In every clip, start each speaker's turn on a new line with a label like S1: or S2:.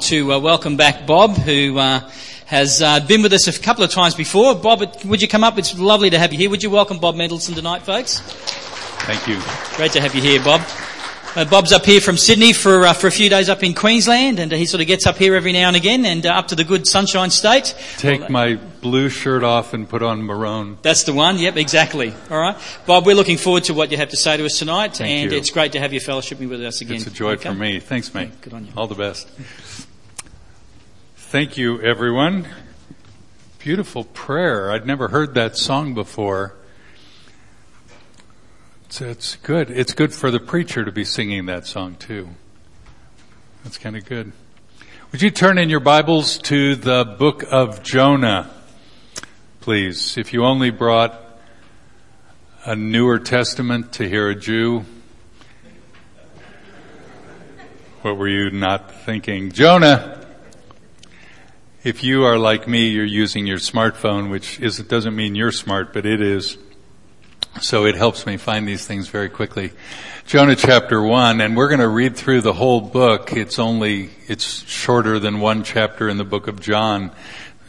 S1: to uh, welcome back Bob, who uh, has uh, been with us a couple of times before. Bob, would you come up? It's lovely to have you here. Would you welcome Bob Mendelson tonight, folks?
S2: Thank you.
S1: Great to have you here, Bob. Uh, Bob's up here from Sydney for uh, for a few days up in Queensland, and uh, he sort of gets up here every now and again, and up to the good Sunshine State.
S2: Take well, my blue shirt off and put on maroon.
S1: That's the one. Yep, exactly. All right, Bob. We're looking forward to what you have to say to us tonight,
S2: Thank
S1: and
S2: you.
S1: it's great to have you fellowshipping with us again.
S2: It's a joy okay? for me. Thanks, mate.
S1: Good on you.
S2: All the best. Thank you, everyone. Beautiful prayer. I'd never heard that song before. It's, it's good. It's good for the preacher to be singing that song too. That's kind of good. Would you turn in your Bibles to the book of Jonah, please? If you only brought a newer testament to hear a Jew, what were you not thinking? Jonah! If you are like me, you're using your smartphone, which is, doesn't mean you're smart, but it is. So it helps me find these things very quickly. Jonah chapter one, and we're going to read through the whole book. It's only, it's shorter than one chapter in the book of John.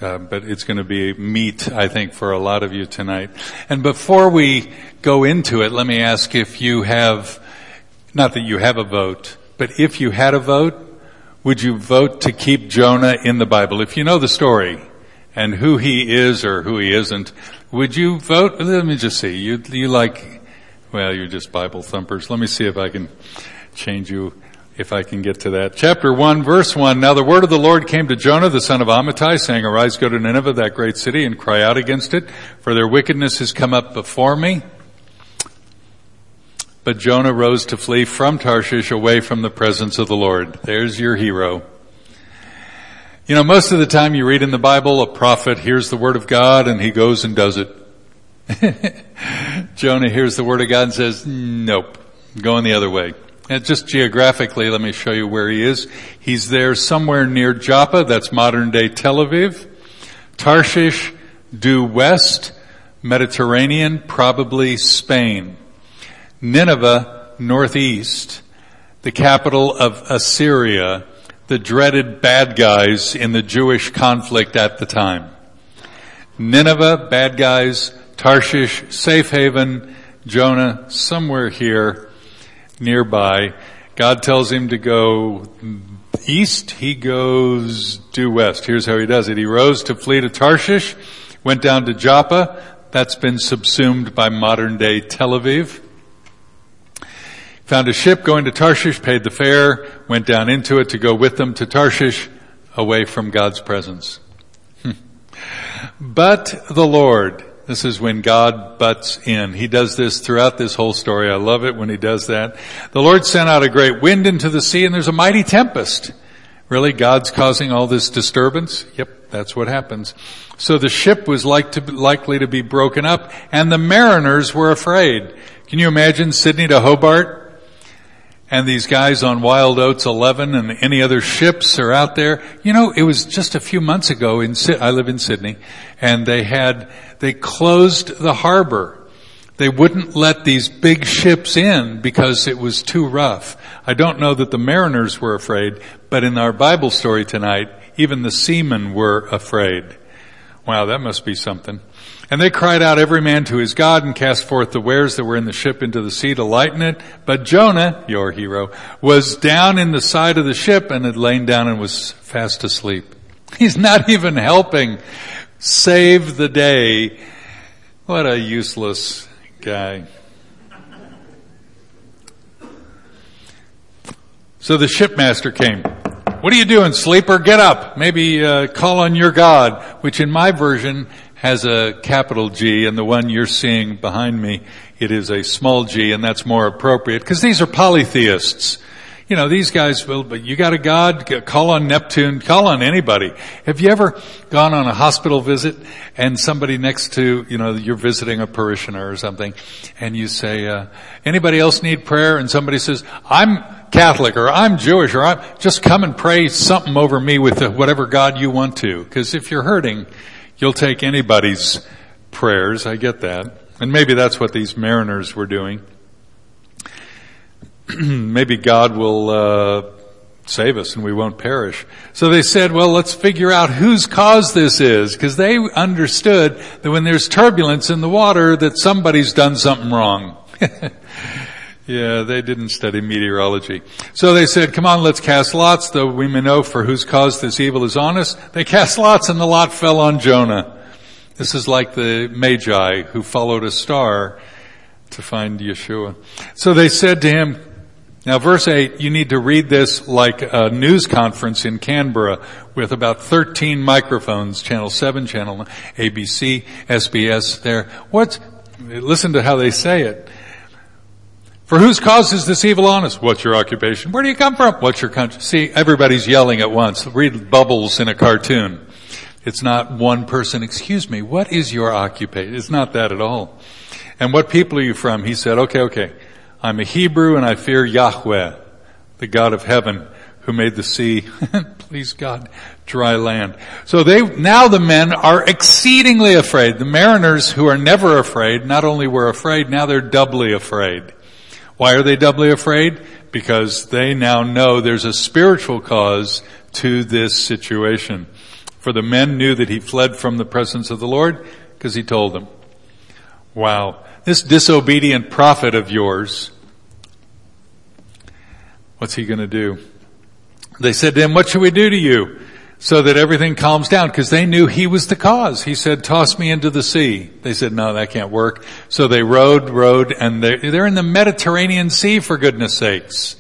S2: Uh, but it's going to be meat, I think, for a lot of you tonight. And before we go into it, let me ask if you have, not that you have a vote, but if you had a vote, would you vote to keep Jonah in the Bible? If you know the story and who he is or who he isn't, would you vote? Let me just see. You, you like, well, you're just Bible thumpers. Let me see if I can change you, if I can get to that. Chapter 1, verse 1. Now the word of the Lord came to Jonah, the son of Amittai, saying, Arise, go to Nineveh, that great city, and cry out against it, for their wickedness has come up before me. But Jonah rose to flee from Tarshish away from the presence of the Lord. There's your hero. You know, most of the time you read in the Bible, a prophet hears the word of God and he goes and does it. Jonah hears the word of God and says, nope, going the other way. And just geographically, let me show you where he is. He's there somewhere near Joppa, that's modern day Tel Aviv. Tarshish, due west, Mediterranean, probably Spain. Nineveh, northeast, the capital of Assyria, the dreaded bad guys in the Jewish conflict at the time. Nineveh, bad guys, Tarshish, safe haven, Jonah, somewhere here, nearby. God tells him to go east, he goes due west. Here's how he does it. He rose to flee to Tarshish, went down to Joppa, that's been subsumed by modern day Tel Aviv. Found a ship going to Tarshish, paid the fare, went down into it to go with them to Tarshish, away from God's presence. Hmm. but the Lord, this is when God butts in. He does this throughout this whole story. I love it when he does that. The Lord sent out a great wind into the sea and there's a mighty tempest. Really? God's causing all this disturbance? Yep, that's what happens. So the ship was like to, likely to be broken up and the mariners were afraid. Can you imagine Sydney to Hobart? And these guys on Wild Oats 11 and any other ships are out there. You know, it was just a few months ago in, I live in Sydney, and they had, they closed the harbor. They wouldn't let these big ships in because it was too rough. I don't know that the mariners were afraid, but in our Bible story tonight, even the seamen were afraid. Wow, that must be something. And they cried out every man to his God and cast forth the wares that were in the ship into the sea to lighten it. But Jonah, your hero, was down in the side of the ship and had lain down and was fast asleep. He's not even helping save the day. What a useless guy. So the shipmaster came. What are you doing, sleeper? Get up. Maybe uh, call on your God, which in my version has a capital G and the one you're seeing behind me, it is a small g and that's more appropriate because these are polytheists. You know, these guys will, but you got a God, call on Neptune, call on anybody. Have you ever gone on a hospital visit and somebody next to, you know, you're visiting a parishioner or something and you say, uh, anybody else need prayer? And somebody says, I'm Catholic or I'm Jewish or I'm, just come and pray something over me with whatever God you want to. Cause if you're hurting, You'll take anybody's prayers. I get that. And maybe that's what these mariners were doing. maybe God will uh, save us and we won't perish. So they said, well, let's figure out whose cause this is, because they understood that when there's turbulence in the water, that somebody's done something wrong. yeah, they didn't study meteorology. So they said, come on, let's cast lots, though we may know for whose cause this evil is on us. They cast lots and the lot fell on Jonah. This is like the Magi who followed a star to find Yeshua. So they said to him, now verse 8, you need to read this like a news conference in Canberra with about 13 microphones, channel 7, channel ABC, SBS there. What's, listen to how they say it. For whose cause is this evil on us? What's your occupation? Where do you come from? What's your country? See, everybody's yelling at once. Read bubbles in a cartoon. It's not one person, excuse me, what is your occupation? It's not that at all. And what people are you from? He said, okay, okay. I'm a Hebrew and I fear Yahweh, the God of heaven who made the sea, please God, dry land. So they, now the men are exceedingly afraid. The mariners who are never afraid, not only were afraid, now they're doubly afraid. Why are they doubly afraid? Because they now know there's a spiritual cause to this situation. For the men knew that he fled from the presence of the Lord because he told them. Wow. This disobedient prophet of yours, what's he going to do? They said to him, what should we do to you? So that everything calms down because they knew he was the cause. He said, toss me into the sea. They said, no, that can't work. So they rowed, rowed, and they're, they're in the Mediterranean Sea for goodness sakes.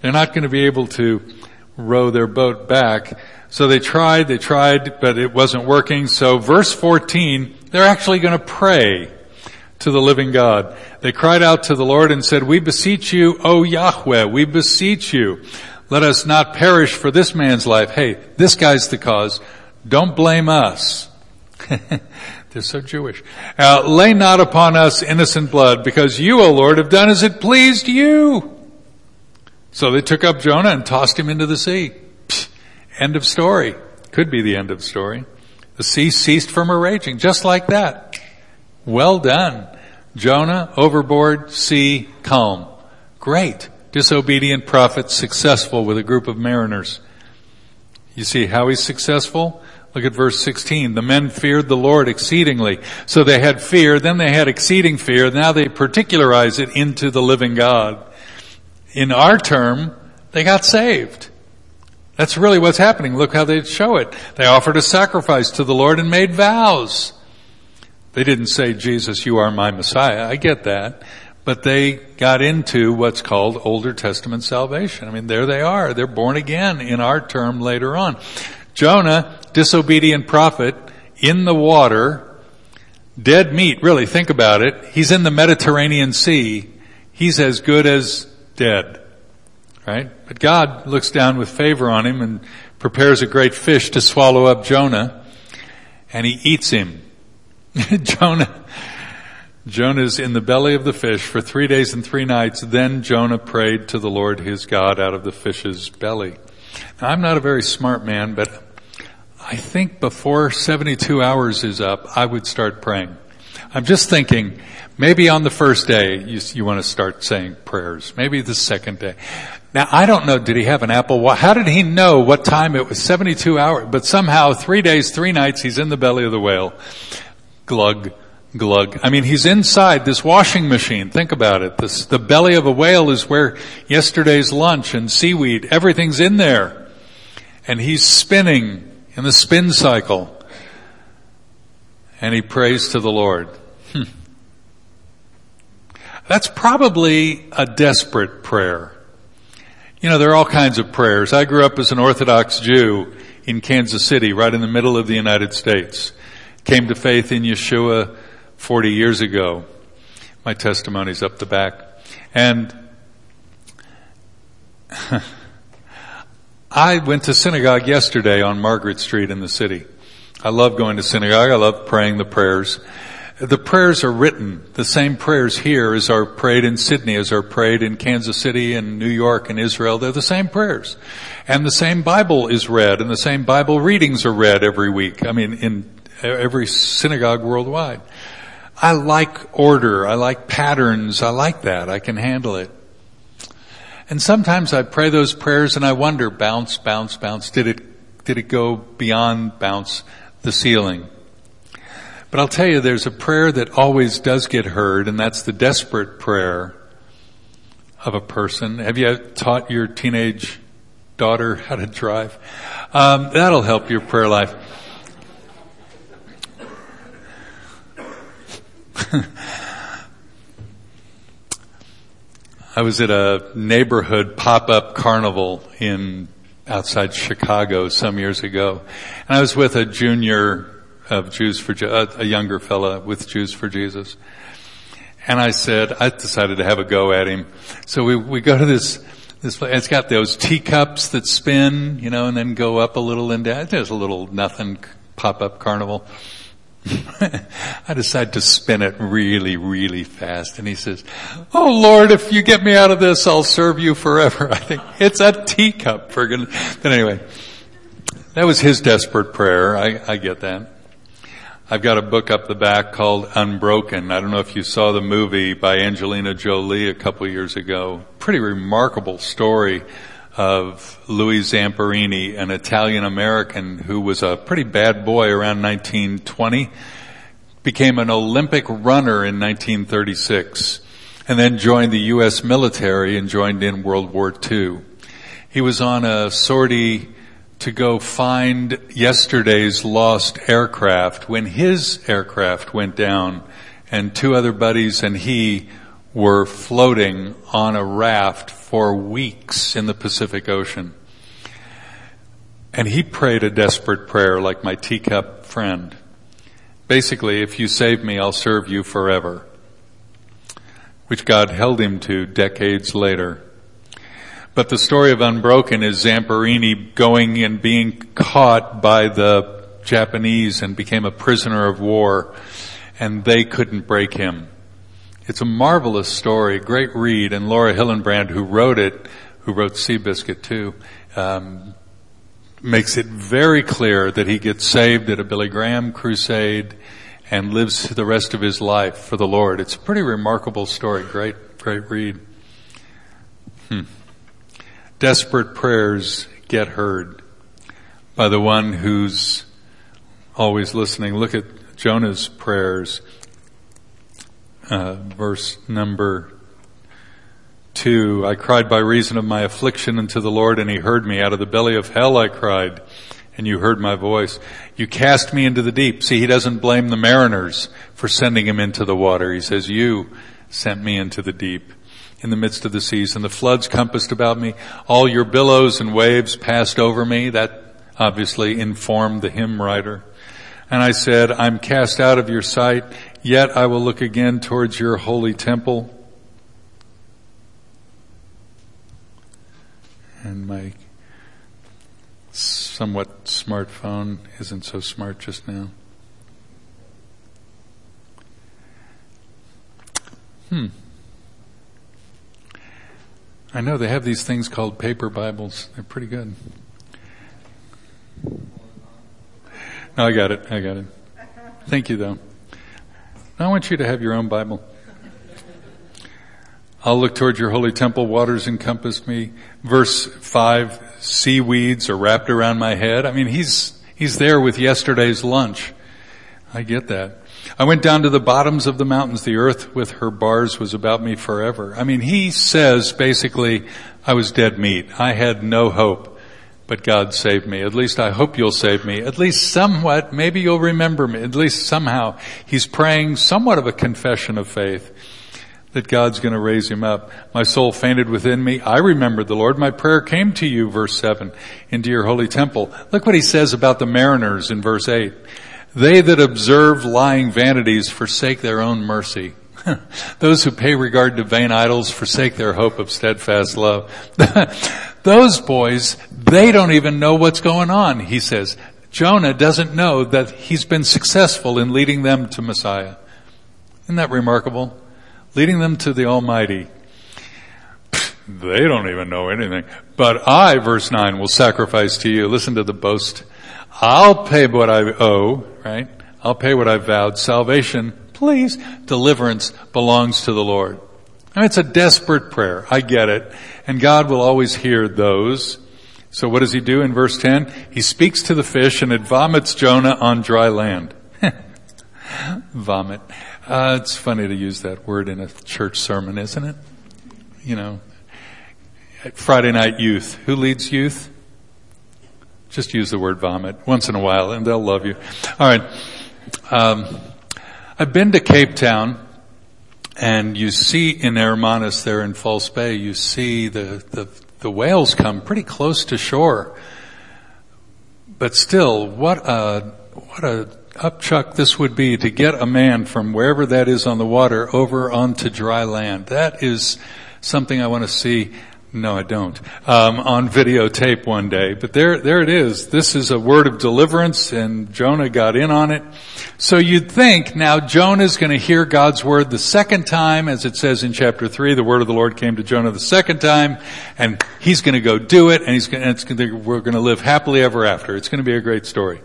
S2: They're not going to be able to row their boat back. So they tried, they tried, but it wasn't working. So verse 14, they're actually going to pray to the living God. They cried out to the Lord and said, we beseech you, O Yahweh, we beseech you. Let us not perish for this man's life. Hey, this guy's the cause. Don't blame us. They're so Jewish. Uh, lay not upon us innocent blood, because you, O Lord, have done as it pleased you. So they took up Jonah and tossed him into the sea. Psh, end of story. Could be the end of story. The sea ceased from her raging, just like that. Well done. Jonah, overboard, sea, calm. Great. Disobedient prophet, successful with a group of mariners. You see how he's successful? Look at verse 16. The men feared the Lord exceedingly. So they had fear, then they had exceeding fear, now they particularize it into the living God. In our term, they got saved. That's really what's happening. Look how they show it. They offered a sacrifice to the Lord and made vows. They didn't say, Jesus, you are my Messiah. I get that. But they got into what's called Older Testament salvation. I mean, there they are. They're born again in our term later on. Jonah, disobedient prophet, in the water, dead meat, really, think about it. He's in the Mediterranean Sea. He's as good as dead. Right? But God looks down with favor on him and prepares a great fish to swallow up Jonah, and he eats him. Jonah, Jonah's in the belly of the fish for three days and three nights. Then Jonah prayed to the Lord his God out of the fish's belly. Now, I'm not a very smart man, but I think before 72 hours is up, I would start praying. I'm just thinking, maybe on the first day, you, you want to start saying prayers. Maybe the second day. Now, I don't know, did he have an apple? How did he know what time it was? 72 hours. But somehow, three days, three nights, he's in the belly of the whale. Glug, glug. I mean, he's inside this washing machine. Think about it. This, the belly of a whale is where yesterday's lunch and seaweed, everything's in there. And he's spinning in the spin cycle. And he prays to the Lord. Hmm. That's probably a desperate prayer. You know, there are all kinds of prayers. I grew up as an Orthodox Jew in Kansas City, right in the middle of the United States. Came to faith in Yeshua 40 years ago. My testimony's up the back. And I went to synagogue yesterday on Margaret Street in the city. I love going to synagogue. I love praying the prayers. The prayers are written. The same prayers here as are prayed in Sydney, as are prayed in Kansas City and New York and Israel. They're the same prayers. And the same Bible is read and the same Bible readings are read every week. I mean, in every synagogue worldwide. I like order. I like patterns. I like that. I can handle it. And sometimes I pray those prayers and I wonder, bounce, bounce, bounce, did it, did it go beyond bounce the ceiling? But I'll tell you, there's a prayer that always does get heard, and that's the desperate prayer of a person. Have you taught your teenage daughter how to drive? Um, that'll help your prayer life. I was at a neighborhood pop-up carnival in outside Chicago some years ago, and I was with a junior of Jews for uh, a younger fella with Jews for Jesus, and I said I decided to have a go at him. So we we go to this this place. It's got those teacups that spin, you know, and then go up a little and down. There's a little nothing pop-up carnival. I decide to spin it really, really fast. And he says, Oh Lord, if you get me out of this, I'll serve you forever. I think it's a teacup for goodness. But anyway, that was his desperate prayer. I, I get that. I've got a book up the back called Unbroken. I don't know if you saw the movie by Angelina Jolie a couple years ago. Pretty remarkable story of Louis Zamperini, an Italian American who was a pretty bad boy around 1920, became an Olympic runner in 1936, and then joined the U.S. military and joined in World War II. He was on a sortie to go find yesterday's lost aircraft when his aircraft went down and two other buddies and he were floating on a raft for weeks in the Pacific Ocean. And he prayed a desperate prayer like my teacup friend. Basically, if you save me, I'll serve you forever. Which God held him to decades later. But the story of Unbroken is Zamperini going and being caught by the Japanese and became a prisoner of war and they couldn't break him. It's a marvelous story, great read, and Laura Hillenbrand, who wrote it, who wrote Seabiscuit too, um, makes it very clear that he gets saved at a Billy Graham crusade and lives the rest of his life for the Lord. It's a pretty remarkable story. Great, great read. Hmm. Desperate prayers get heard by the one who's always listening. Look at Jonah's prayers uh, verse number two. I cried by reason of my affliction unto the Lord, and He heard me. Out of the belly of hell I cried, and you heard my voice. You cast me into the deep. See, He doesn't blame the mariners for sending him into the water. He says, you sent me into the deep in the midst of the seas and the floods compassed about me. All your billows and waves passed over me. That obviously informed the hymn writer. And I said, I'm cast out of your sight, yet I will look again towards your holy temple. And my somewhat smartphone isn't so smart just now. Hmm. I know they have these things called paper Bibles. They're pretty good. No, I got it. I got it. Thank you though. I want you to have your own Bible. I'll look toward your holy temple, waters encompass me. Verse five, seaweeds are wrapped around my head. I mean, he's, he's there with yesterday's lunch. I get that. I went down to the bottoms of the mountains. The earth with her bars was about me forever. I mean, he says basically, I was dead meat. I had no hope but God saved me. At least I hope you'll save me. At least somewhat, maybe you'll remember me. At least somehow. He's praying somewhat of a confession of faith that God's going to raise him up. My soul fainted within me. I remembered the Lord. My prayer came to you, verse 7, into your holy temple. Look what he says about the mariners in verse 8. They that observe lying vanities forsake their own mercy. Those who pay regard to vain idols forsake their hope of steadfast love. Those boys, they don't even know what's going on, he says. Jonah doesn't know that he's been successful in leading them to Messiah. Isn't that remarkable? Leading them to the Almighty. They don't even know anything. But I, verse 9, will sacrifice to you. Listen to the boast. I'll pay what I owe, right? I'll pay what I vowed. Salvation, please, deliverance belongs to the Lord. I mean, it's a desperate prayer. I get it. And God will always hear those. So what does he do in verse 10? He speaks to the fish and it vomits Jonah on dry land. Vomit. Uh, it's funny to use that word in a church sermon, isn't it? You know, Friday night youth. Who leads youth? Just use the word vomit once in a while and they'll love you. All right. Um, I've been to Cape Town and you see in Hermanus there in False Bay, you see the, the, the whales come pretty close to shore. But still, what a, what a upchuck this would be to get a man from wherever that is on the water over onto dry land. That is something I want to see no, I don't. Um, on videotape one day, but there, there it is. This is a word of deliverance, and Jonah got in on it. So you'd think now Jonah's going to hear God's word the second time, as it says in chapter three. The word of the Lord came to Jonah the second time, and he's going to go do it, and he's going. We're going to live happily ever after. It's going to be a great story.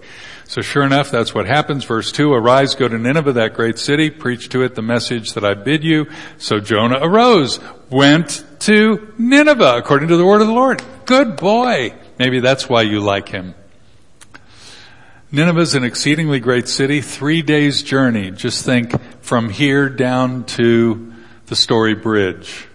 S2: So sure enough, that's what happens. Verse 2, arise, go to Nineveh, that great city, preach to it the message that I bid you. So Jonah arose, went to Nineveh, according to the word of the Lord. Good boy. Maybe that's why you like him. Nineveh is an exceedingly great city, three days journey. Just think from here down to the Story Bridge.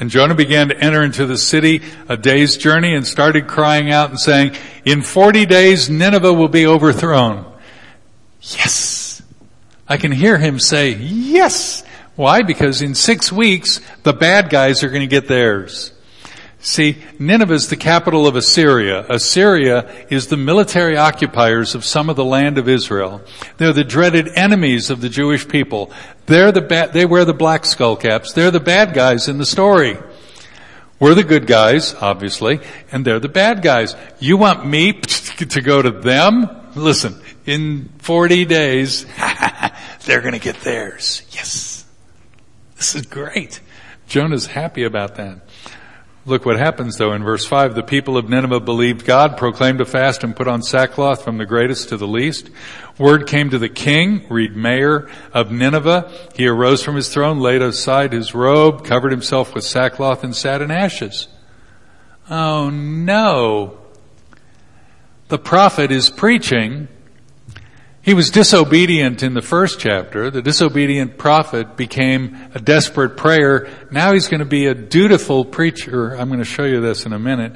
S2: And Jonah began to enter into the city a day's journey and started crying out and saying, in 40 days Nineveh will be overthrown. Yes! I can hear him say, yes! Why? Because in six weeks, the bad guys are going to get theirs. See, Nineveh is the capital of Assyria. Assyria is the military occupiers of some of the land of Israel. They're the dreaded enemies of the Jewish people. They're the ba- they wear the black skull caps. They're the bad guys in the story. We're the good guys, obviously, and they're the bad guys. You want me to go to them? Listen, in 40 days, they're gonna get theirs. Yes. This is great. Jonah's happy about that. Look what happens though in verse 5. The people of Nineveh believed God, proclaimed a fast, and put on sackcloth from the greatest to the least. Word came to the king, read mayor of Nineveh. He arose from his throne, laid aside his robe, covered himself with sackcloth, and sat in ashes. Oh no. The prophet is preaching he was disobedient in the first chapter. The disobedient prophet became a desperate prayer. Now he's going to be a dutiful preacher. I'm going to show you this in a minute.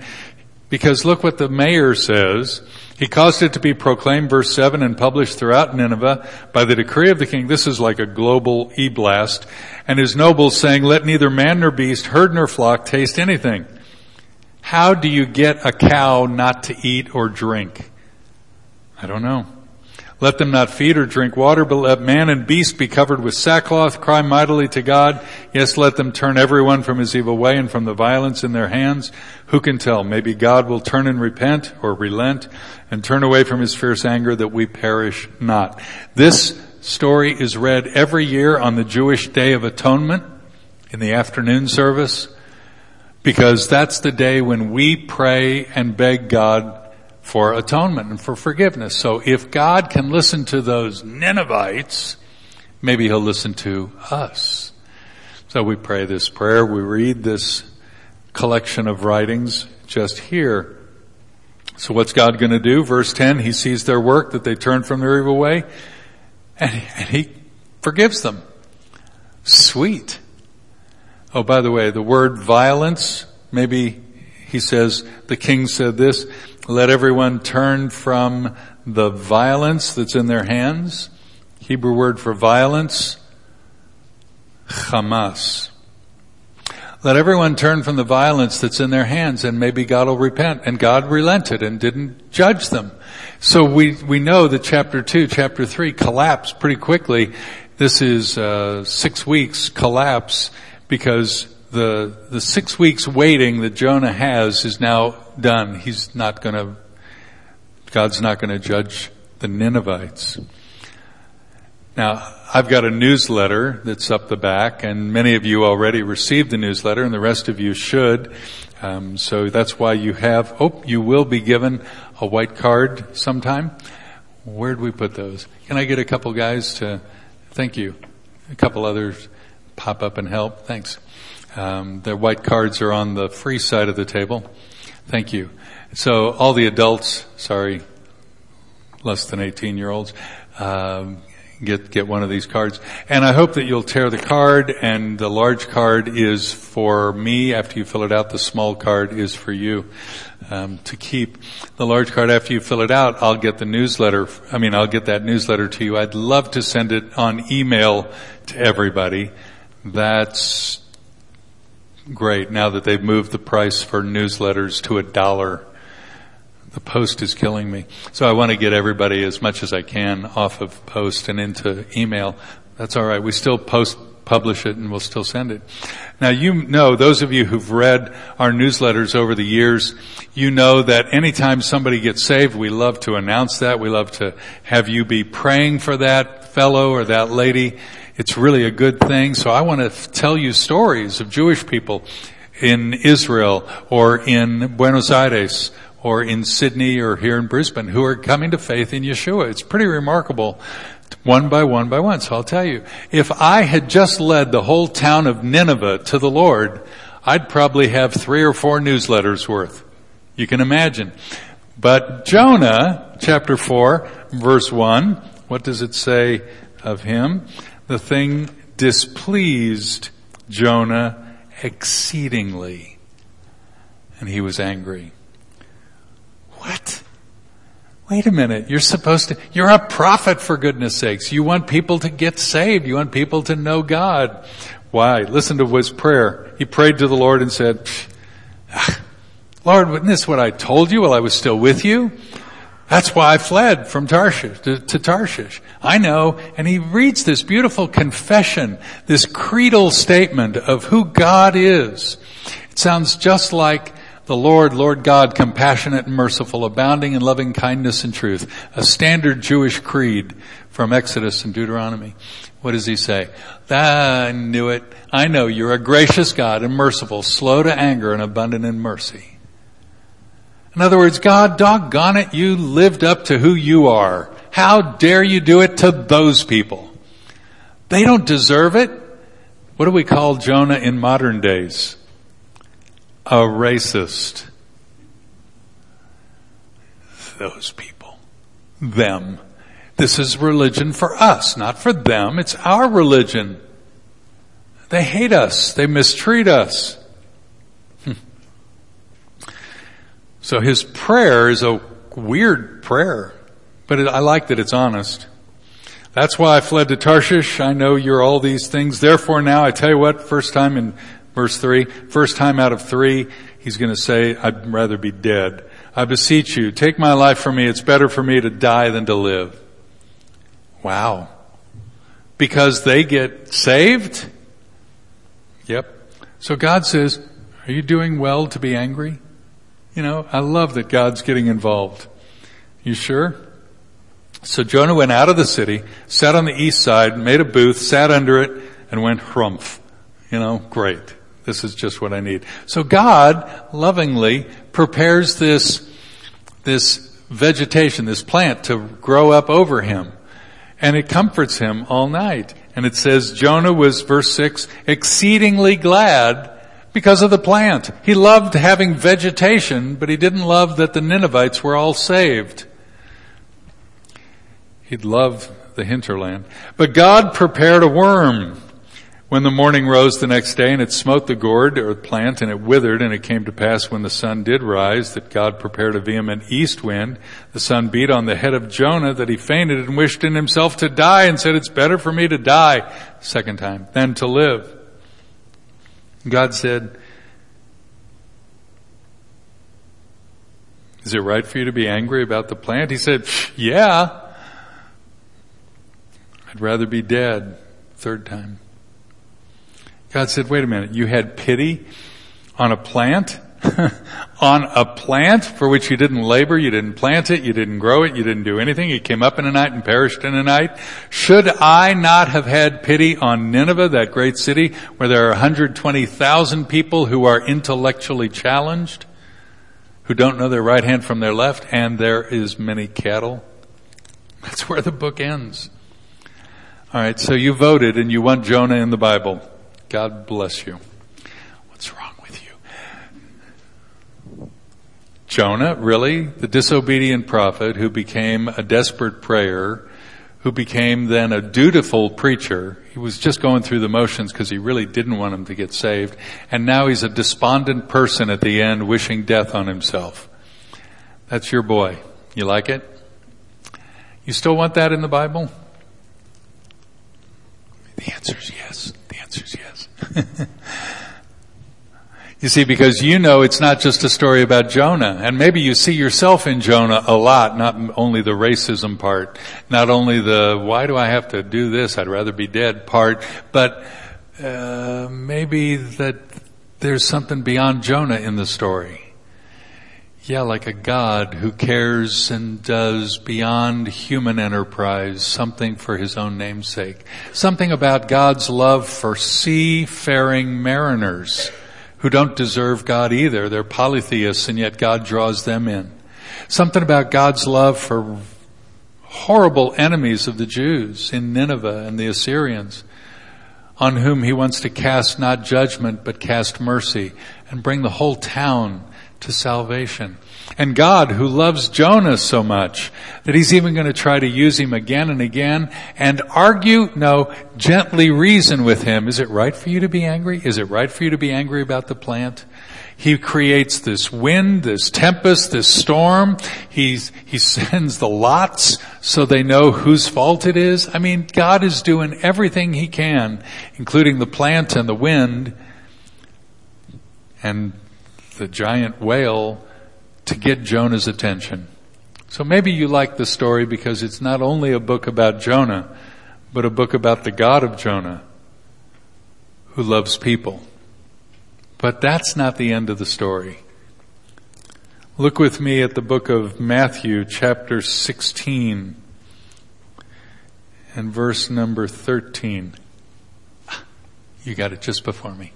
S2: Because look what the mayor says. He caused it to be proclaimed, verse 7, and published throughout Nineveh by the decree of the king. This is like a global e-blast. And his nobles saying, let neither man nor beast, herd nor flock taste anything. How do you get a cow not to eat or drink? I don't know. Let them not feed or drink water, but let man and beast be covered with sackcloth, cry mightily to God. Yes, let them turn everyone from his evil way and from the violence in their hands. Who can tell? Maybe God will turn and repent or relent and turn away from his fierce anger that we perish not. This story is read every year on the Jewish Day of Atonement in the afternoon service because that's the day when we pray and beg God for atonement and for forgiveness. So if God can listen to those Ninevites, maybe he'll listen to us. So we pray this prayer, we read this collection of writings just here. So what's God going to do? Verse 10, he sees their work, that they turn from their evil way, and, and he forgives them. Sweet. Oh, by the way, the word violence, maybe he says, the king said this, let everyone turn from the violence that's in their hands. Hebrew word for violence, Hamas. Let everyone turn from the violence that's in their hands and maybe God will repent. And God relented and didn't judge them. So we, we know that chapter two, chapter three collapsed pretty quickly. This is, uh, six weeks collapse because the, the six weeks waiting that Jonah has is now done. He's not gonna, God's not gonna judge the Ninevites. Now, I've got a newsletter that's up the back, and many of you already received the newsletter, and the rest of you should. Um, so that's why you have. Oh, you will be given a white card sometime. Where would we put those? Can I get a couple guys to? Thank you. a couple others pop up and help. Thanks. Um, the white cards are on the free side of the table. Thank you. So all the adults, sorry, less than 18 year olds, um, get get one of these cards. And I hope that you'll tear the card. And the large card is for me. After you fill it out, the small card is for you um, to keep. The large card after you fill it out, I'll get the newsletter. I mean, I'll get that newsletter to you. I'd love to send it on email to everybody. That's great. Now that they've moved the price for newsletters to a dollar the post is killing me. So I want to get everybody as much as I can off of post and into email. That's all right. We still post publish it and we'll still send it. Now you know, those of you who've read our newsletters over the years, you know that anytime somebody gets saved, we love to announce that. We love to have you be praying for that fellow or that lady. It's really a good thing. So I want to tell you stories of Jewish people in Israel or in Buenos Aires or in Sydney or here in Brisbane who are coming to faith in Yeshua. It's pretty remarkable one by one by one. So I'll tell you, if I had just led the whole town of Nineveh to the Lord, I'd probably have three or four newsletters worth. You can imagine. But Jonah, chapter 4, verse 1, what does it say of him? The thing displeased Jonah exceedingly, and he was angry. What? Wait a minute. You're supposed to, you're a prophet for goodness sakes. You want people to get saved. You want people to know God. Why? Listen to his prayer. He prayed to the Lord and said, Lord, this what I told you while I was still with you? That's why I fled from Tarshish to, to, Tarshish. I know. And he reads this beautiful confession, this creedal statement of who God is. It sounds just like the Lord, Lord God, compassionate and merciful, abounding in loving kindness and truth. A standard Jewish creed from Exodus and Deuteronomy. What does he say? I knew it. I know you're a gracious God and merciful, slow to anger and abundant in mercy. In other words, God, doggone it, you lived up to who you are. How dare you do it to those people? They don't deserve it. What do we call Jonah in modern days? a racist. Those people. Them. This is religion for us, not for them. It's our religion. They hate us. They mistreat us. Hmm. So his prayer is a weird prayer, but it, I like that it's honest. That's why I fled to Tarshish. I know you're all these things. Therefore now I tell you what, first time in Verse 3, first time out of three, he's going to say, I'd rather be dead. I beseech you, take my life from me. It's better for me to die than to live. Wow. Because they get saved? Yep. So God says, are you doing well to be angry? You know, I love that God's getting involved. You sure? So Jonah went out of the city, sat on the east side, made a booth, sat under it, and went hrumph. You know, great. This is just what I need. So God lovingly prepares this, this vegetation, this plant to grow up over him. And it comforts him all night. And it says Jonah was, verse 6, exceedingly glad because of the plant. He loved having vegetation, but he didn't love that the Ninevites were all saved. He'd love the hinterland. But God prepared a worm when the morning rose the next day and it smote the gourd or plant and it withered and it came to pass when the sun did rise that God prepared a vehement east wind. The sun beat on the head of Jonah that he fainted and wished in himself to die and said, it's better for me to die second time than to live. God said, is it right for you to be angry about the plant? He said, yeah. I'd rather be dead third time. God said, wait a minute, you had pity on a plant? on a plant for which you didn't labor, you didn't plant it, you didn't grow it, you didn't do anything, it came up in a night and perished in a night. Should I not have had pity on Nineveh, that great city where there are 120,000 people who are intellectually challenged, who don't know their right hand from their left, and there is many cattle? That's where the book ends. All right, so you voted and you want Jonah in the Bible. God bless you. What's wrong with you? Jonah, really? The disobedient prophet who became a desperate prayer, who became then a dutiful preacher. He was just going through the motions because he really didn't want him to get saved. And now he's a despondent person at the end wishing death on himself. That's your boy. You like it? You still want that in the Bible? The answer is yes. The answer is yes. you see, because you know it's not just a story about Jonah, and maybe you see yourself in Jonah a lot, not only the racism part, not only the why do I have to do this, I'd rather be dead part, but uh, maybe that there's something beyond Jonah in the story. Yeah, like a God who cares and does beyond human enterprise something for his own namesake. Something about God's love for seafaring mariners who don't deserve God either. They're polytheists and yet God draws them in. Something about God's love for horrible enemies of the Jews in Nineveh and the Assyrians on whom he wants to cast not judgment but cast mercy and bring the whole town to salvation. And God, who loves Jonah so much that he's even going to try to use him again and again and argue, no, gently reason with him. Is it right for you to be angry? Is it right for you to be angry about the plant? He creates this wind, this tempest, this storm. He's, he sends the lots so they know whose fault it is. I mean, God is doing everything he can, including the plant and the wind. And the giant whale to get Jonah's attention. So maybe you like the story because it's not only a book about Jonah, but a book about the God of Jonah who loves people. But that's not the end of the story. Look with me at the book of Matthew chapter 16 and verse number 13. You got it just before me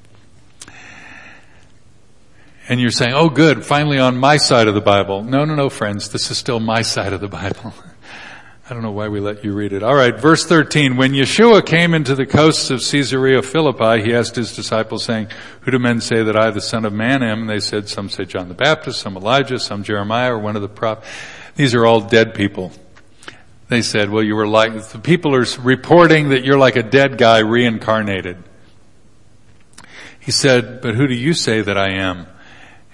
S2: and you're saying, oh good, finally on my side of the Bible. No, no, no, friends, this is still my side of the Bible. I don't know why we let you read it. Alright, verse 13. When Yeshua came into the coasts of Caesarea Philippi, he asked his disciples saying, who do men say that I, the son of man, am? And they said, some say John the Baptist, some Elijah, some Jeremiah, or one of the prophets. These are all dead people. They said, well, you were like, the people are reporting that you're like a dead guy reincarnated. He said, but who do you say that I am?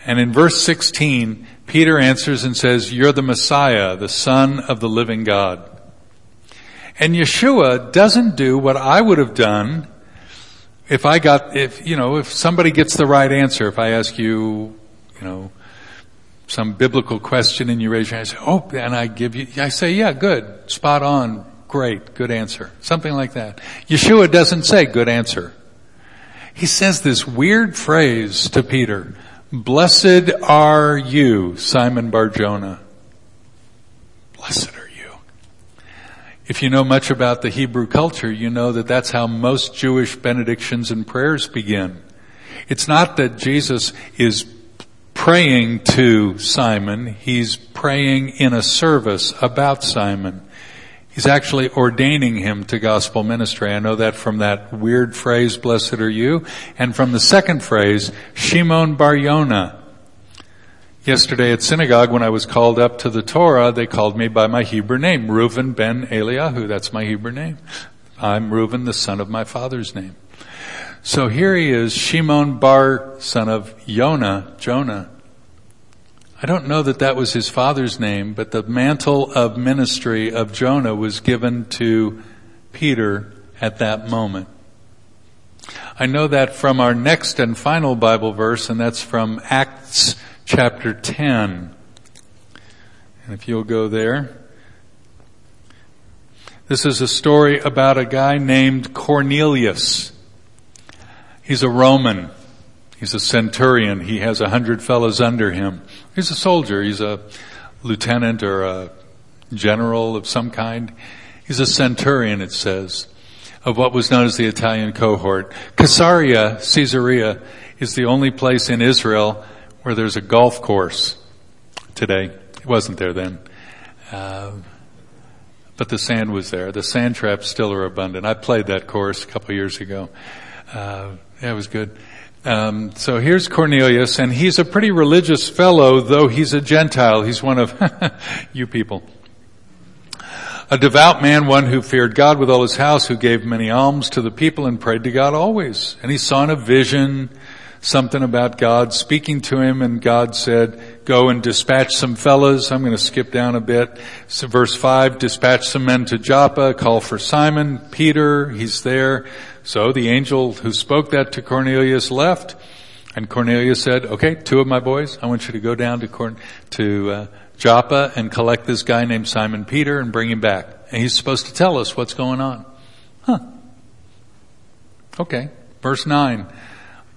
S2: And in verse 16, Peter answers and says, you're the Messiah, the son of the living God. And Yeshua doesn't do what I would have done if I got, if, you know, if somebody gets the right answer, if I ask you, you know, some biblical question and you raise your hand and say, oh, and I give you, I say, yeah, good, spot on, great, good answer. Something like that. Yeshua doesn't say good answer. He says this weird phrase to Peter, Blessed are you, Simon Barjona. Blessed are you. If you know much about the Hebrew culture, you know that that's how most Jewish benedictions and prayers begin. It's not that Jesus is praying to Simon, he's praying in a service about Simon. He's actually ordaining him to gospel ministry. I know that from that weird phrase, blessed are you, and from the second phrase, Shimon Bar Yona. Yesterday at synagogue when I was called up to the Torah, they called me by my Hebrew name, Reuven ben Eliyahu. That's my Hebrew name. I'm Reuven, the son of my father's name. So here he is, Shimon Bar, son of Yona, Jonah. I don't know that that was his father's name, but the mantle of ministry of Jonah was given to Peter at that moment. I know that from our next and final Bible verse, and that's from Acts chapter 10. And if you'll go there. This is a story about a guy named Cornelius. He's a Roman. He's a centurion. He has a hundred fellows under him. He's a soldier. He's a lieutenant or a general of some kind. He's a centurion, it says, of what was known as the Italian cohort. Caesarea, Caesarea, is the only place in Israel where there's a golf course today. It wasn't there then. Uh, but the sand was there. The sand traps still are abundant. I played that course a couple years ago. Uh, yeah, it was good. Um, so here's Cornelius, and he's a pretty religious fellow, though he's a Gentile. He's one of you people. A devout man, one who feared God with all his house, who gave many alms to the people and prayed to God always. And he saw in a vision something about God speaking to him and God said, go and dispatch some fellows. I'm going to skip down a bit. So verse five, dispatch some men to Joppa, call for Simon, Peter, he's there. So the angel who spoke that to Cornelius left and Cornelius said, okay, two of my boys, I want you to go down to, Corn- to, uh, Joppa and collect this guy named Simon Peter and bring him back. And he's supposed to tell us what's going on. Huh. Okay. Verse 9.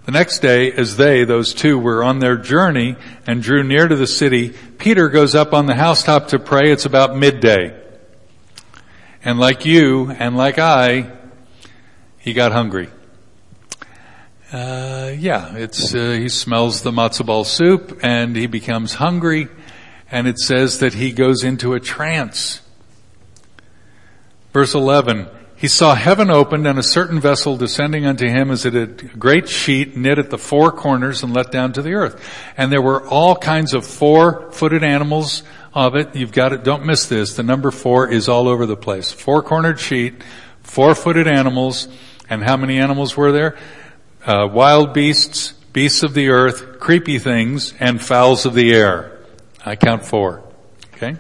S2: The next day, as they, those two, were on their journey and drew near to the city, Peter goes up on the housetop to pray. It's about midday. And like you and like I, he got hungry. Uh, yeah, it's, uh, he smells the matzo ball soup and he becomes hungry and it says that he goes into a trance. Verse 11, he saw heaven opened and a certain vessel descending unto him as it had a great sheet knit at the four corners and let down to the earth. And there were all kinds of four-footed animals of it. You've got it, don't miss this. The number four is all over the place. Four-cornered sheet, four-footed animals, and how many animals were there? Uh, wild beasts, beasts of the earth, creepy things, and fowls of the air. I count four. Okay?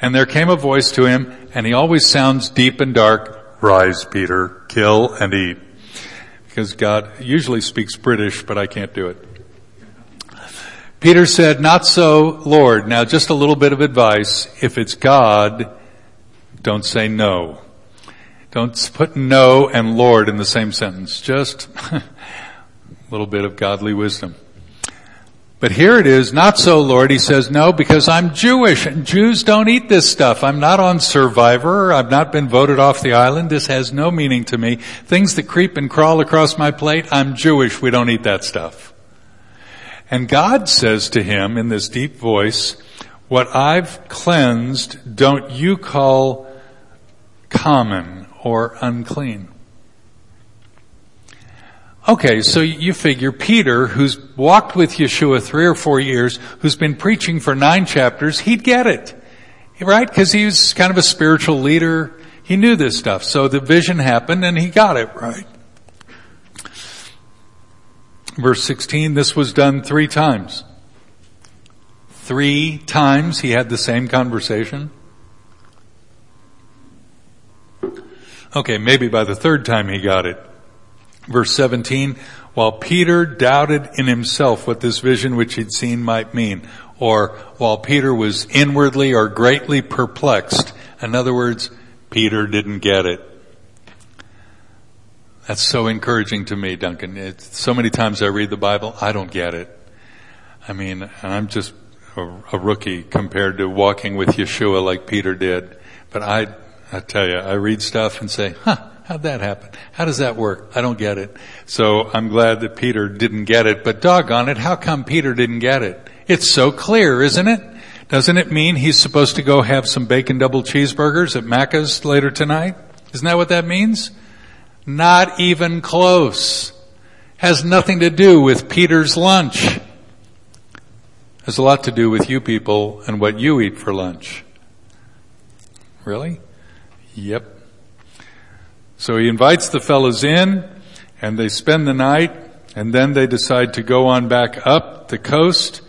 S2: And there came a voice to him, and he always sounds deep and dark, rise Peter, kill and eat. Because God usually speaks British, but I can't do it. Peter said, not so, Lord. Now just a little bit of advice. If it's God, don't say no. Don't put no and Lord in the same sentence. Just a little bit of godly wisdom. But here it is, not so Lord. He says, no, because I'm Jewish and Jews don't eat this stuff. I'm not on survivor. I've not been voted off the island. This has no meaning to me. Things that creep and crawl across my plate, I'm Jewish. We don't eat that stuff. And God says to him in this deep voice, what I've cleansed, don't you call common or unclean. Okay, so you figure Peter, who's walked with Yeshua three or four years, who's been preaching for nine chapters, he'd get it. Right? Because he was kind of a spiritual leader. He knew this stuff. So the vision happened and he got it right. Verse 16, this was done three times. Three times he had the same conversation. Okay, maybe by the third time he got it. Verse 17, while Peter doubted in himself what this vision which he'd seen might mean, or while Peter was inwardly or greatly perplexed. In other words, Peter didn't get it. That's so encouraging to me, Duncan. It's, so many times I read the Bible, I don't get it. I mean, I'm just a, a rookie compared to walking with Yeshua like Peter did. But I, I tell you, I read stuff and say, huh, How'd that happen? How does that work? I don't get it. So I'm glad that Peter didn't get it, but doggone it, how come Peter didn't get it? It's so clear, isn't it? Doesn't it mean he's supposed to go have some bacon double cheeseburgers at Macca's later tonight? Isn't that what that means? Not even close. Has nothing to do with Peter's lunch. Has a lot to do with you people and what you eat for lunch. Really? Yep. So he invites the fellows in and they spend the night and then they decide to go on back up the coast,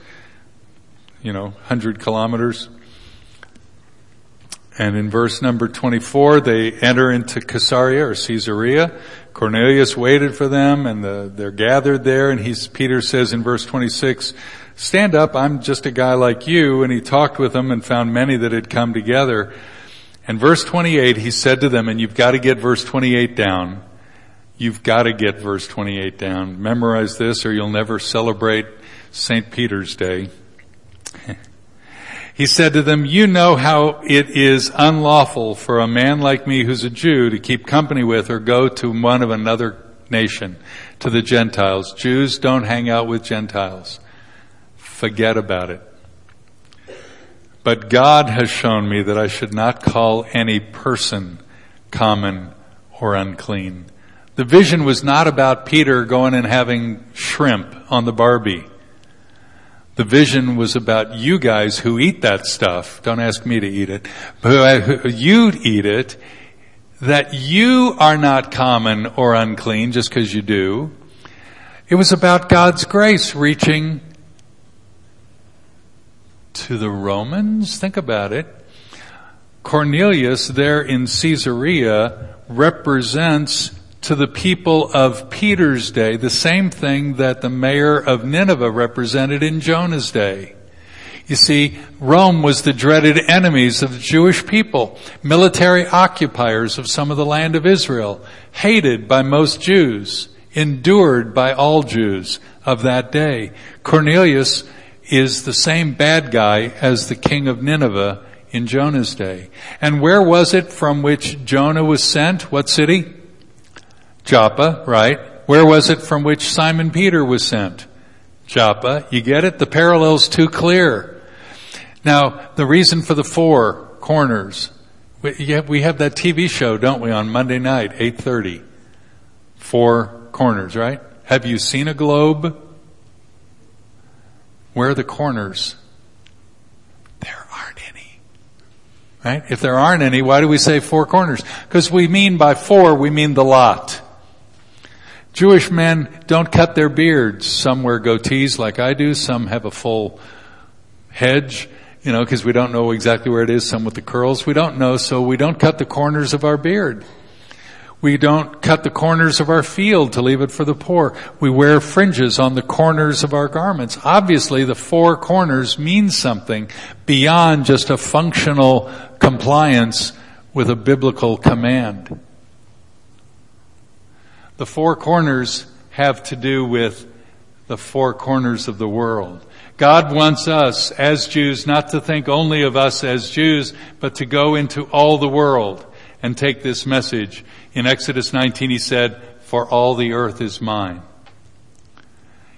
S2: you know, 100 kilometers. And in verse number 24, they enter into Caesarea or Caesarea. Cornelius waited for them and the, they're gathered there and he's, Peter says in verse 26, stand up, I'm just a guy like you. And he talked with them and found many that had come together. And verse 28, he said to them, and you've got to get verse 28 down. You've got to get verse 28 down. Memorize this or you'll never celebrate St. Peter's Day. he said to them, you know how it is unlawful for a man like me who's a Jew to keep company with or go to one of another nation, to the Gentiles. Jews don't hang out with Gentiles. Forget about it. But God has shown me that I should not call any person common or unclean. The vision was not about Peter going and having shrimp on the Barbie. The vision was about you guys who eat that stuff. Don't ask me to eat it. But you eat it. That you are not common or unclean just because you do. It was about God's grace reaching to the Romans. Think about it. Cornelius there in Caesarea represents to the people of Peter's day the same thing that the mayor of Nineveh represented in Jonah's day. You see, Rome was the dreaded enemies of the Jewish people, military occupiers of some of the land of Israel, hated by most Jews, endured by all Jews of that day. Cornelius is the same bad guy as the king of Nineveh in Jonah's day. And where was it from which Jonah was sent? What city? Joppa, right? Where was it from which Simon Peter was sent? Joppa. You get it? The parallel's too clear. Now, the reason for the four corners, we have, that TV show, don't we, on Monday night, 8.30. Four corners, right? Have you seen a globe? Where are the corners? There aren't any. Right? If there aren't any, why do we say four corners? Because we mean by four, we mean the lot. Jewish men don't cut their beards. Some wear goatees like I do. Some have a full hedge, you know, because we don't know exactly where it is. Some with the curls. We don't know, so we don't cut the corners of our beard. We don't cut the corners of our field to leave it for the poor. We wear fringes on the corners of our garments. Obviously, the four corners mean something beyond just a functional compliance with a biblical command. The four corners have to do with the four corners of the world. God wants us as Jews not to think only of us as Jews, but to go into all the world and take this message. In Exodus 19 he said, for all the earth is mine.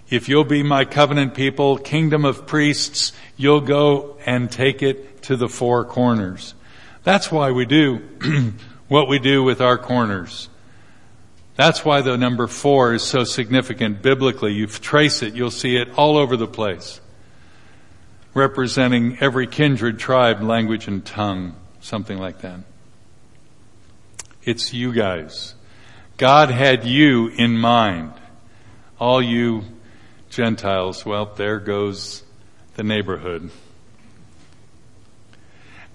S2: If you'll be my covenant people, kingdom of priests, you'll go and take it to the four corners. That's why we do what we do with our corners. That's why the number four is so significant biblically. You trace it, you'll see it all over the place. Representing every kindred, tribe, language, and tongue. Something like that. It's you guys. God had you in mind. All you Gentiles, well, there goes the neighborhood.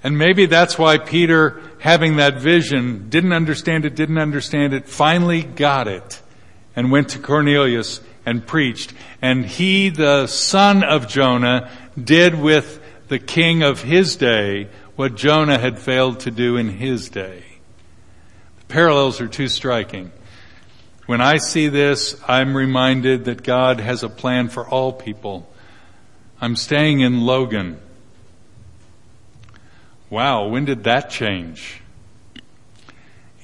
S2: And maybe that's why Peter, having that vision, didn't understand it, didn't understand it, finally got it and went to Cornelius and preached. And he, the son of Jonah, did with the king of his day what Jonah had failed to do in his day. Parallels are too striking. When I see this, I'm reminded that God has a plan for all people. I'm staying in Logan. Wow, when did that change?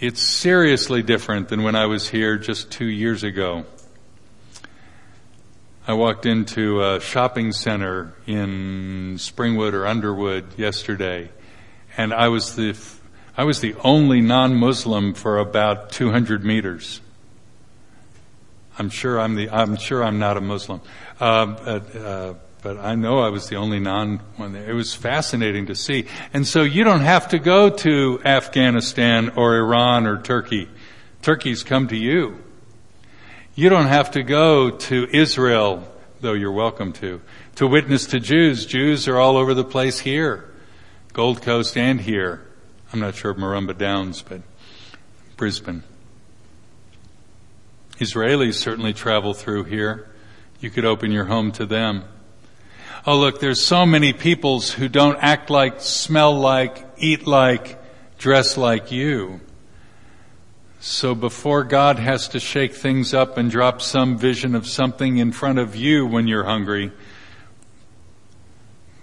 S2: It's seriously different than when I was here just two years ago. I walked into a shopping center in Springwood or Underwood yesterday, and I was the I was the only non-Muslim for about 200 meters. I'm sure I'm the I'm sure I'm not a Muslim. Uh, uh, but I know I was the only non one there. It was fascinating to see. And so you don't have to go to Afghanistan or Iran or Turkey. Turkey's come to you. You don't have to go to Israel, though you're welcome to, to witness to Jews. Jews are all over the place here. Gold Coast and here. I'm not sure of Murrumba Downs, but Brisbane. Israelis certainly travel through here. You could open your home to them. Oh look, there's so many peoples who don't act like, smell like, eat like, dress like you. So before God has to shake things up and drop some vision of something in front of you when you're hungry,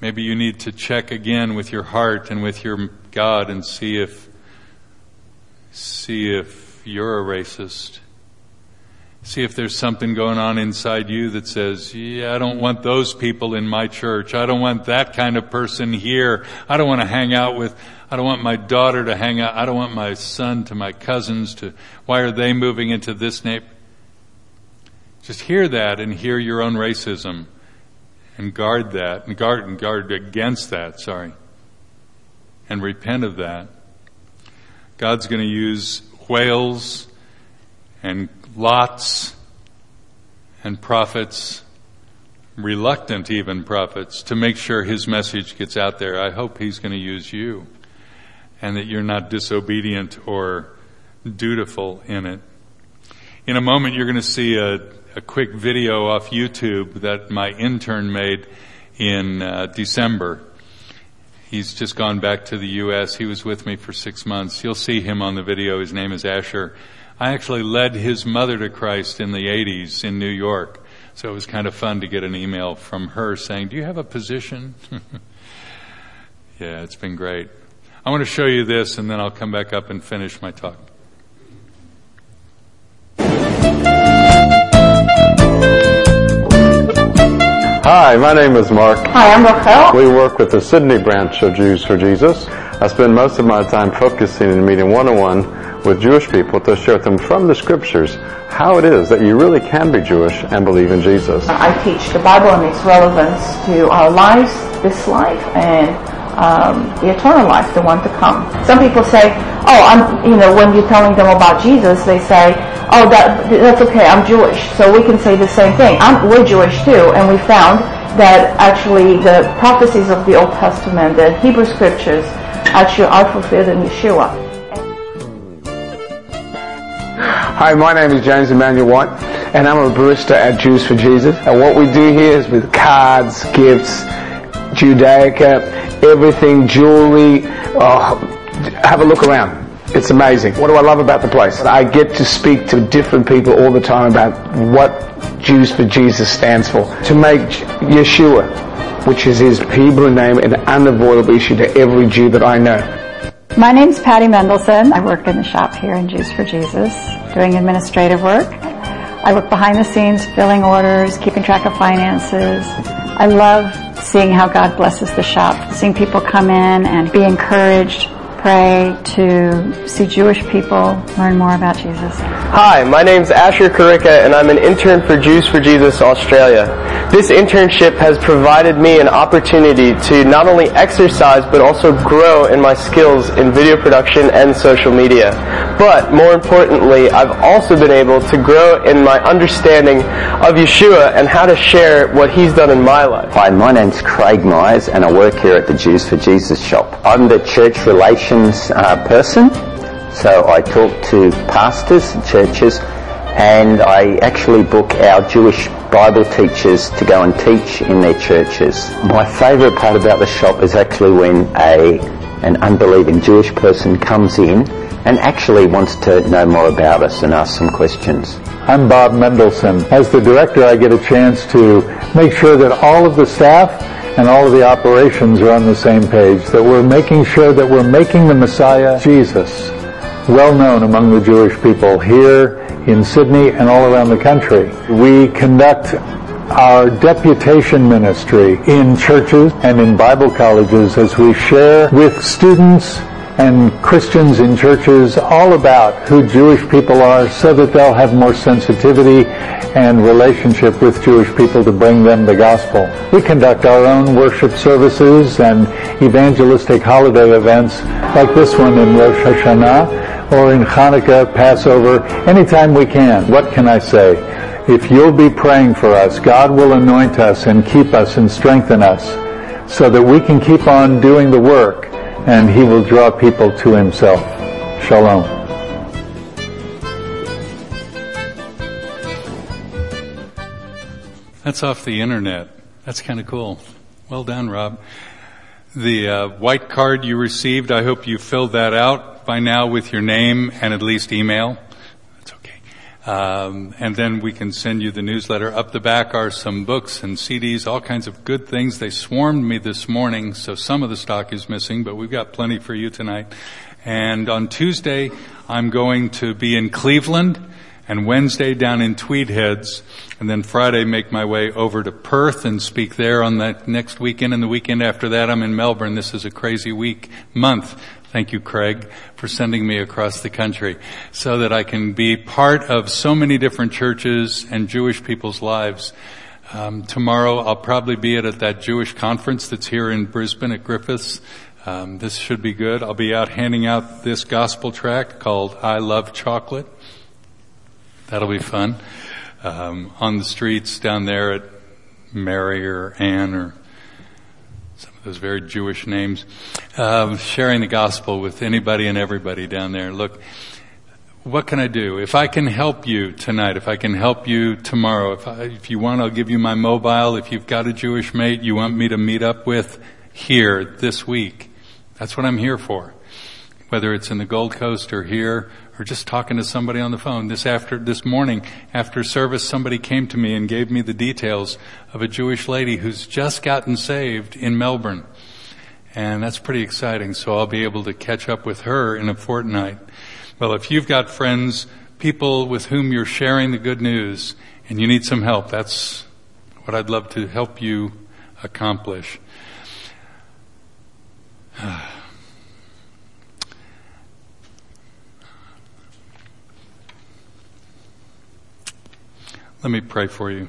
S2: maybe you need to check again with your heart and with your God and see if, see if you're a racist. See if there's something going on inside you that says, yeah, I don't want those people in my church. I don't want that kind of person here. I don't want to hang out with, I don't want my daughter to hang out. I don't want my son to my cousins to, why are they moving into this neighborhood? Just hear that and hear your own racism and guard that and guard and guard against that, sorry. And repent of that. God's going to use whales and lots and prophets, reluctant even prophets, to make sure his message gets out there. I hope he's going to use you and that you're not disobedient or dutiful in it. In a moment, you're going to see a, a quick video off YouTube that my intern made in uh, December. He's just gone back to the U.S. He was with me for six months. You'll see him on the video. His name is Asher. I actually led his mother to Christ in the 80s in New York. So it was kind of fun to get an email from her saying, do you have a position? yeah, it's been great. I want to show you this and then I'll come back up and finish my talk.
S3: Hi, my name is Mark.
S4: Hi, I'm Rachel.
S3: We work with the Sydney branch of Jews for Jesus. I spend most of my time focusing and meeting one-on-one with Jewish people to share with them from the scriptures how it is that you really can be Jewish and believe in Jesus.
S4: I teach the Bible and its relevance to our lives, this life, and um, the eternal life, the one to come. Some people say, "Oh, I'm," you know, when you're telling them about Jesus, they say, "Oh, that that's okay. I'm Jewish." So we can say the same thing. I'm, we're Jewish too, and we found that actually the prophecies of the Old Testament, the Hebrew scriptures, actually are fulfilled in Yeshua.
S5: Hi, my name is James Emmanuel White, and I'm a barista at Jews for Jesus. And what we do here is with cards, gifts, Judaica, everything, jewelry. Oh, have a look around. It's amazing. What do I love about the place? I get to speak to different people all the time about what Jews for Jesus stands for. To make Yeshua, which is his Hebrew name, an unavoidable issue to every Jew that I know.
S6: My name's Patty Mendelsohn. I work in the shop here in Jews for Jesus, doing administrative work. I work behind the scenes, filling orders, keeping track of finances. I love seeing how God blesses the shop, seeing people come in and be encouraged, pray, to see Jewish people learn more about Jesus.
S7: Hi, my name's Asher Karika and I'm an intern for Jews for Jesus Australia. This internship has provided me an opportunity to not only exercise but also grow in my skills in video production and social media. But more importantly, I've also been able to grow in my understanding of Yeshua and how to share what he's done in my life.
S8: Hi, my name's Craig Myers and I work here at the Jews for Jesus shop. I'm the church relations uh, person, so I talk to pastors and churches and I actually book our Jewish Bible teachers to go and teach in their churches. My favourite part about the shop is actually when a an unbelieving Jewish person comes in and actually wants to know more about us and ask some questions.
S9: I'm Bob Mendelsohn. As the director, I get a chance to make sure that all of the staff and all of the operations are on the same page, that we're making sure that we're making the Messiah, Jesus, well known among the Jewish people here in Sydney and all around the country. We conduct our deputation ministry in churches and in Bible colleges as we share with students and Christians in churches all about who Jewish people are so that they'll have more sensitivity and relationship with Jewish people to bring them the gospel. We conduct our own worship services and evangelistic holiday events like this one in Rosh Hashanah or in Hanukkah, Passover, anytime we can. What can I say? If you'll be praying for us, God will anoint us and keep us and strengthen us so that we can keep on doing the work and he will draw people to himself. Shalom.
S2: That's off the internet. That's kind of cool. Well done, Rob. The uh, white card you received, I hope you filled that out by now with your name and at least email. Um, and then we can send you the newsletter. Up the back are some books and CDs, all kinds of good things. They swarmed me this morning, so some of the stock is missing, but we've got plenty for you tonight. And on Tuesday, I'm going to be in Cleveland and Wednesday down in Tweed Heads, and then Friday make my way over to Perth and speak there on that next weekend, and the weekend after that I'm in Melbourne. This is a crazy week, month. Thank you, Craig, for sending me across the country so that I can be part of so many different churches and Jewish people's lives. Um, tomorrow I'll probably be at, at that Jewish conference that's here in Brisbane at Griffiths. Um, this should be good. I'll be out handing out this gospel tract called "I Love Chocolate." That'll be fun. Um, on the streets down there at Mary or Ann or those very Jewish names, um, sharing the gospel with anybody and everybody down there. Look, what can I do? If I can help you tonight, if I can help you tomorrow, if, I, if you want, I'll give you my mobile. If you've got a Jewish mate you want me to meet up with here this week, that's what I'm here for. Whether it's in the Gold Coast or here, or just talking to somebody on the phone. This after, this morning, after service, somebody came to me and gave me the details of a Jewish lady who's just gotten saved in Melbourne. And that's pretty exciting, so I'll be able to catch up with her in a fortnight. Well, if you've got friends, people with whom you're sharing the good news, and you need some help, that's what I'd love to help you accomplish. Let me pray for you.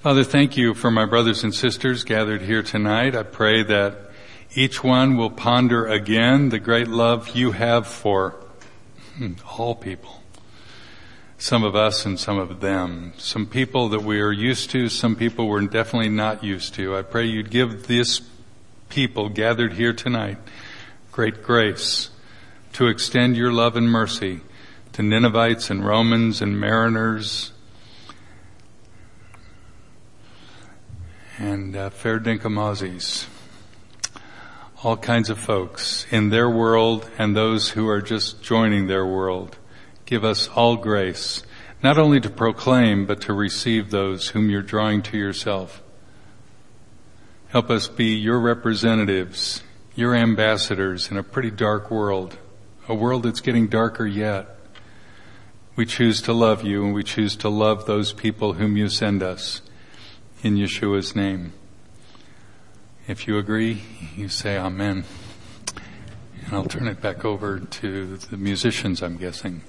S2: Father, thank you for my brothers and sisters gathered here tonight. I pray that each one will ponder again the great love you have for all people. Some of us and some of them. Some people that we are used to, some people we're definitely not used to. I pray you'd give this people gathered here tonight great grace to extend your love and mercy to Ninevites and Romans and mariners and uh, fair dinkum Aussies. All kinds of folks in their world and those who are just joining their world. Give us all grace, not only to proclaim, but to receive those whom you're drawing to yourself. Help us be your representatives, your ambassadors in a pretty dark world, a world that's getting darker yet. We choose to love you and we choose to love those people whom you send us in Yeshua's name. If you agree, you say amen. And I'll turn it back over to the musicians, I'm guessing.